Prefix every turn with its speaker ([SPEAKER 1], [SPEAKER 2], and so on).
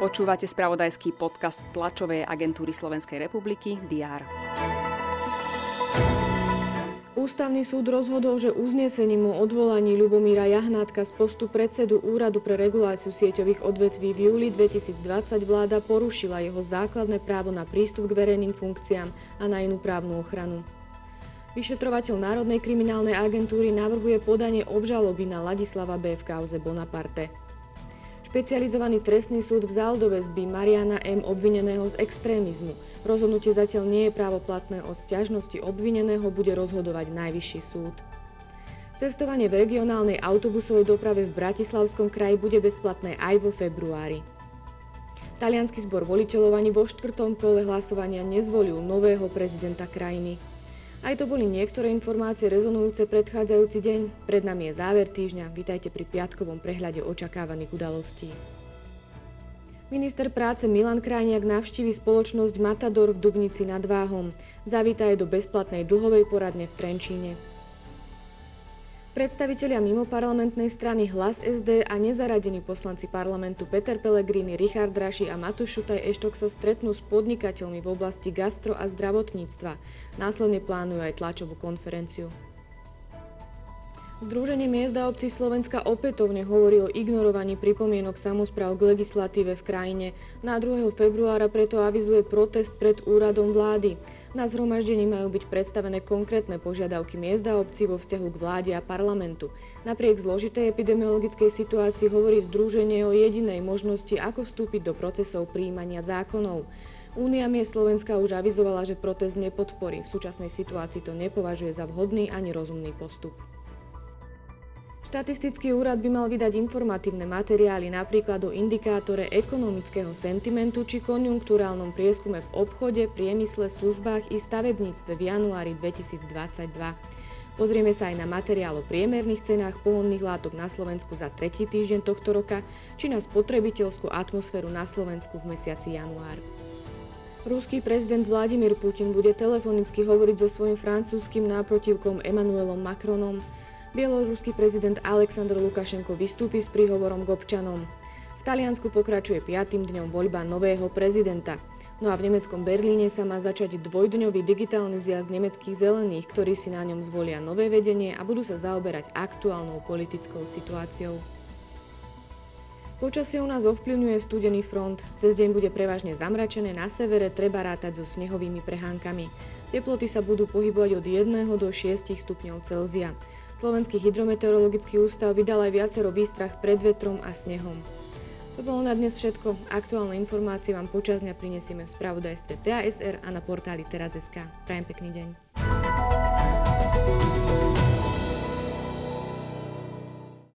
[SPEAKER 1] Počúvate spravodajský podcast tlačovej agentúry Slovenskej republiky DR.
[SPEAKER 2] Ústavný súd rozhodol, že uznesením o odvolaní Ľubomíra Jahnátka z postu predsedu Úradu pre reguláciu sieťových odvetví v júli 2020 vláda porušila jeho základné právo na prístup k verejným funkciám a na inú právnu ochranu. Vyšetrovateľ Národnej kriminálnej agentúry navrhuje podanie obžaloby na Ladislava B. v kauze Bonaparte. Špecializovaný trestný súd vzal do väzby Mariana M. obvineného z extrémizmu. Rozhodnutie zatiaľ nie je právoplatné, o sťažnosti obvineného bude rozhodovať Najvyšší súd. Cestovanie v regionálnej autobusovej doprave v Bratislavskom kraji bude bezplatné aj vo februári. Talianský zbor voliteľov ani vo štvrtom kole hlasovania nezvolil nového prezidenta krajiny. Aj to boli niektoré informácie rezonujúce predchádzajúci deň. Pred nami je záver týždňa. Vítajte pri piatkovom prehľade očakávaných udalostí. Minister práce Milan Krajniak navštívi spoločnosť Matador v Dubnici nad Váhom. Zavíta je do bezplatnej dlhovej poradne v Trenčíne. Predstavitelia mimoparlamentnej strany Hlas SD a nezaradení poslanci parlamentu Peter Pellegrini, Richard Raši a Matuš Šutaj Eštok sa stretnú s podnikateľmi v oblasti gastro a zdravotníctva. Následne plánujú aj tlačovú konferenciu. Združenie miest a obcí Slovenska opätovne hovorí o ignorovaní pripomienok samozpráv k legislatíve v krajine. Na 2. februára preto avizuje protest pred úradom vlády. Na zhromaždení majú byť predstavené konkrétne požiadavky miest a obcí vo vzťahu k vláde a parlamentu. Napriek zložitej epidemiologickej situácii hovorí Združenie o jedinej možnosti, ako vstúpiť do procesov príjmania zákonov. Únia miest Slovenska už avizovala, že protest nepodporí. V súčasnej situácii to nepovažuje za vhodný ani rozumný postup. Štatistický úrad by mal vydať informatívne materiály napríklad o indikátore ekonomického sentimentu či konjunkturálnom prieskume v obchode, priemysle, službách i stavebníctve v januári 2022. Pozrieme sa aj na materiál o priemerných cenách pohonných látok na Slovensku za tretí týždeň tohto roka, či na spotrebiteľskú atmosféru na Slovensku v mesiaci január. Ruský prezident Vladimír Putin bude telefonicky hovoriť so svojím francúzským náprotivkom Emmanuelom Macronom. Bieloruský prezident Aleksandr Lukašenko vystúpi s príhovorom k občanom. V Taliansku pokračuje 5. dňom voľba nového prezidenta. No a v nemeckom Berlíne sa má začať dvojdňový digitálny zjazd nemeckých zelených, ktorí si na ňom zvolia nové vedenie a budú sa zaoberať aktuálnou politickou situáciou. Počasie u nás ovplyvňuje studený front. Cez deň bude prevažne zamračené, na severe treba rátať so snehovými prehánkami. Teploty sa budú pohybovať od 1 do 6 stupňov Celzia. Slovenský hydrometeorologický ústav vydal aj viacero výstrach pred vetrom a snehom. To bolo na dnes všetko. Aktuálne informácie vám počas dňa prinesieme v spravodajstve TASR a na portáli teraz.sk. Prajem pekný deň.